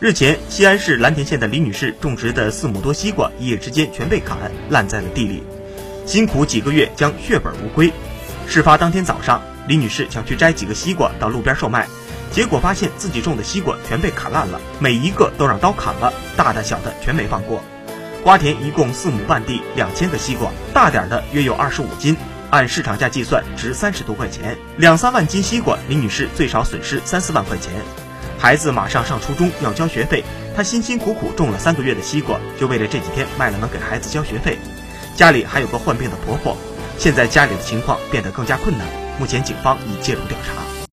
日前，西安市蓝田县的李女士种植的四亩多西瓜，一夜之间全被砍烂在了地里，辛苦几个月将血本无归。事发当天早上，李女士想去摘几个西瓜到路边售卖，结果发现自己种的西瓜全被砍烂了，每一个都让刀砍了，大的小的全没放过。瓜田一共四亩半地，两千个西瓜，大点的约有二十五斤，按市场价计算值三十多块钱，两三万斤西瓜，李女士最少损失三四万块钱。孩子马上上初中要交学费，他辛辛苦苦种了三个月的西瓜，就为了这几天卖了能给孩子交学费。家里还有个患病的婆婆，现在家里的情况变得更加困难。目前警方已介入调查。